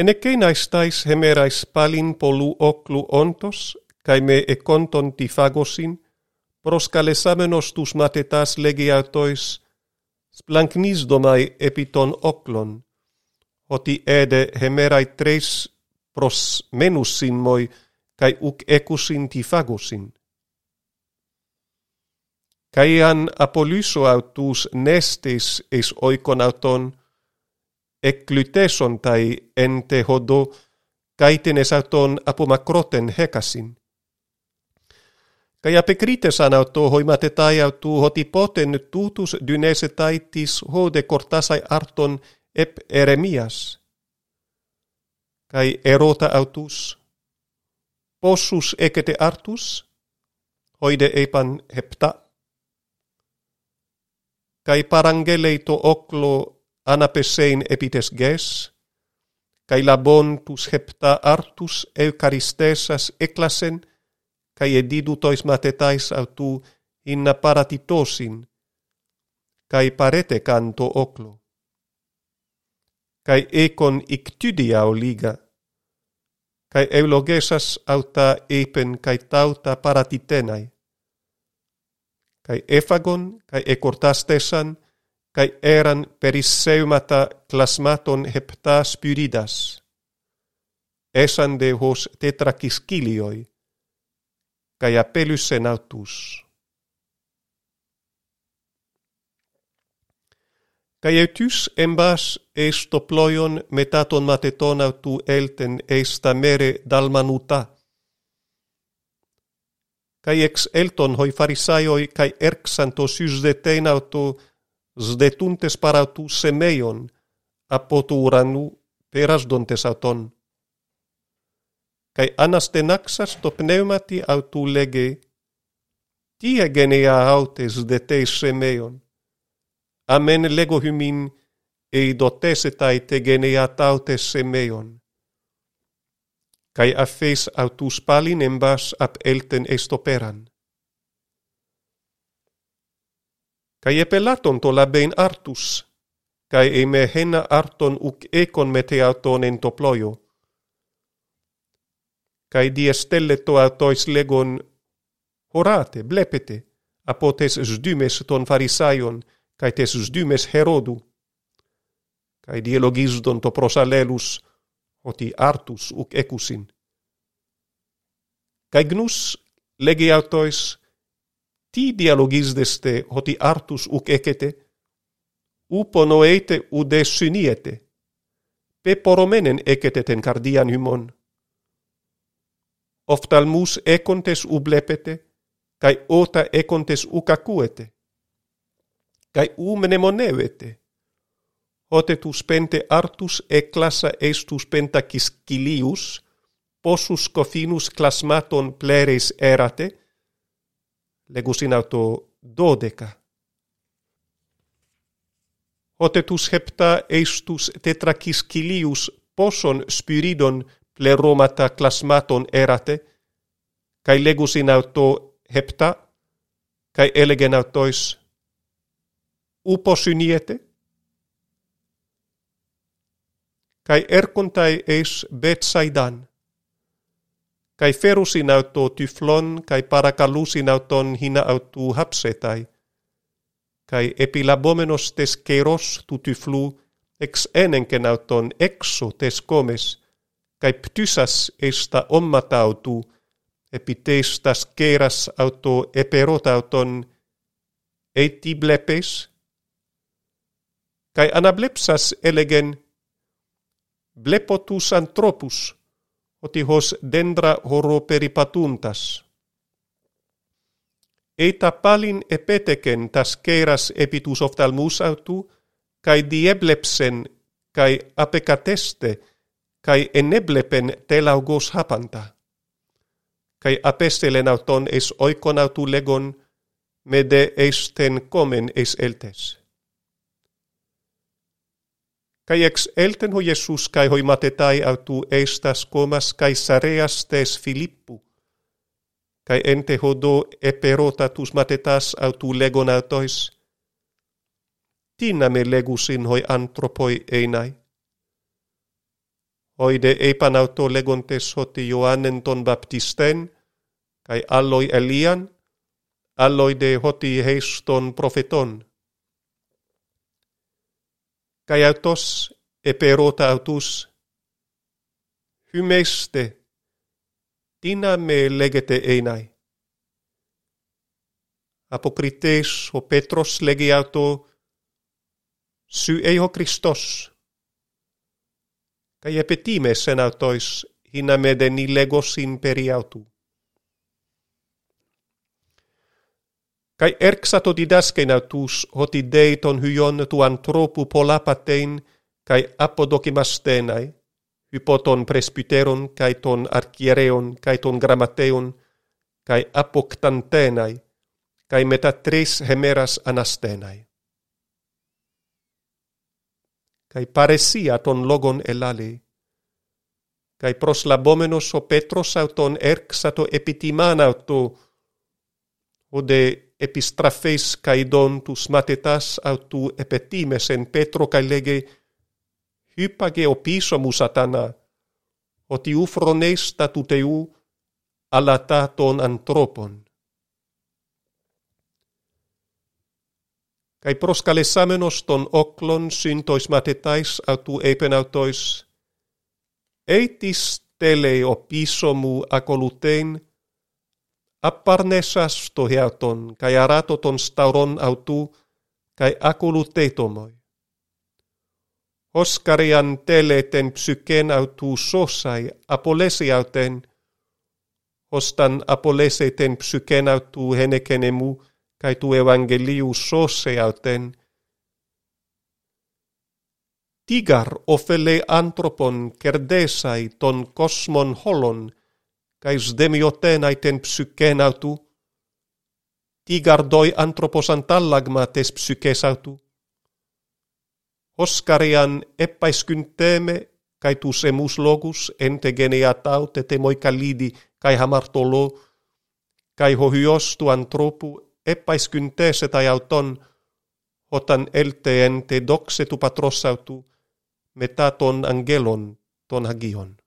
En ecce naestais hemerais palin polu oklu ontos, kai me econton tifagosin, pros calesamenos tus matetas legiatois, splancnis domai epiton oklon, hoti ede hemerai tres pros menus sin moi, cae uc ecusin Kai an apolyso autus nestis eis oikon εκκλητέσον ταί εν τε χοντό, καίτην εσαρτών απομακρότεν χέκασιν. Καί απεκρίτες αναυτό χοηματετάι αυτού, ότι πότεν τούτους δινέσετάι της χόντε κορτάσαι άρτον επ ερεμίας. Καί ερώτα αυτούς, πόσους έκετε άρτους, οίδε είπαν επτά. Καί παραγγέλει το όκλο αναπεσέιν επίτες γες, καί λαμπών τους χεπτά άρτους ευκαριστέσας έκλασεν, καί εντίδου τοις ματετάις αυτού ειν να παρατητώσιν, καί παρέτε καν το όκλο. Καί έκον ικτύδια ολίγα, καί ευλογέσας αυτά έπεν καί τάουτα παρατητέναι. Καί έφαγον, καί εκορτάστεσαν, kai eran perisseumata klasmaton hepta spyridas esan de hos tetrakiskilioi kai apelus senautus Kai eutus embas estoploion metaton mateton autu elten esta mere dalmanuta. Kai ex elton hoi farisaioi kai erksanto ius deten autu sdetuntes para tu semeion, apotu uranu peras dontes auton. Kai anastenaxas to pneumati autu lege, tie genea autes de detes semeion. Amen lego hymin, ei dotesetai te genea tautes semeion. Kai affeis autus palin embas ap elten estoperan. kai epelaton to labein artus, kai eime hena arton uk ekon meteaton en toplojo. Kai die stelle to tois legon horate, blepete, apotes sdymes ton farisaion, kai tes sdymes herodu. Kai die logisdon to prosalelus, oti artus uk ekusin. Kai gnus legiatois Ti dialogisdeste hoti artus uc ecete, uponoete ude syniete, peporomenen ecete ten cardian hymon. Oftalmus econtes ublepete, kai ota econtes ucacuete, cae umnemonevete, hotetus pente artus e classa estus pentaciscilius, possus cofinus clasmaton pleres erate, legus auto dodeca. Hotetus hepta eistus tetraciscilius poson spiridon pleromata klasmaton erate, kai legus auto hepta, kai elegen autois, upos uniete, cae eis betsaidan, kai ferusin auto tyflon kai parakalusin auton hina autu hapsetai. Kai epilabomenos tes keros tu tyflu ex enenken auton exo tes komes kai ptysas esta ommatautu epiteistas keras auto eperotauton eti blepes. Kai anablepsas elegen blepotus anthropus ότι χως δέντρα χοροπεριπατούντας. Έτα πάλιν επέτεκεν τας κέρας επί τους οφθαλμούς αυτού, καί διέβλεψεν, καί απεκατέστε, καί ενέβλεπεν τέλαυγος χάπαντα. Καί απέστελεν αυτον εις οίκον αυτού λέγον, με δε εις τεν κόμεν εις έλτες. Kai ex elten ho Jesus kai hoi matetai autu estas komas kai sareas tes Filippu. Kai ente hodo eperota tus matetas autu legon autois. Tina me legusin hoi antropoi einai. Oide epanauto legontes hoti Ioannen ton baptisten, kai alloi Elian, alloi de hoti heiston profeton kai autos eperota autus hymeste tina me legete einai. Apokrites o petros legi auto sy christos? Kai epetimes en autois hina ni legos in periautu Kai erxato didaskein autus hoti deiton hyon tu antropu polapatein kai apodokimastenai hypoton presbyteron kai ton archiereon kai ton grammateon kai apoktantenai kai meta tres hemeras anastenai. Kai paresia ton logon elali kai pros labomenos o petros auton erxato epitiman auto ode epistrafes kai tus matetas autu epetimes en petro kai lege hypage opiso musatana oti ufrones statuteu alata ton antropon. Kai proskalesamenos ton oklon syntois matetais autu epenautois, eitis tele opisomu akolutein, apparnesas to heaton, kai arato stauron autu, kai akoluteitomoi. Oskarian tele ten psyken autu sosai apolesiauten, ostan apolese ten psyken autu henekenemu, kai tu evangeliu sose auten tigar ofele anthropon kerdesai ton kosmon holon kai sdemioten aiten psyken autu tigar doi anthropos antallagma tes psykes autu Oskarian epäiskynteme kai tu semus logus ente geneataute te moikalidi kai hamartolo kai ho hyostu antropu epäiskynteese tai auton, otan elteen te doxetu patrossautu, meta ton angelon ton hagion.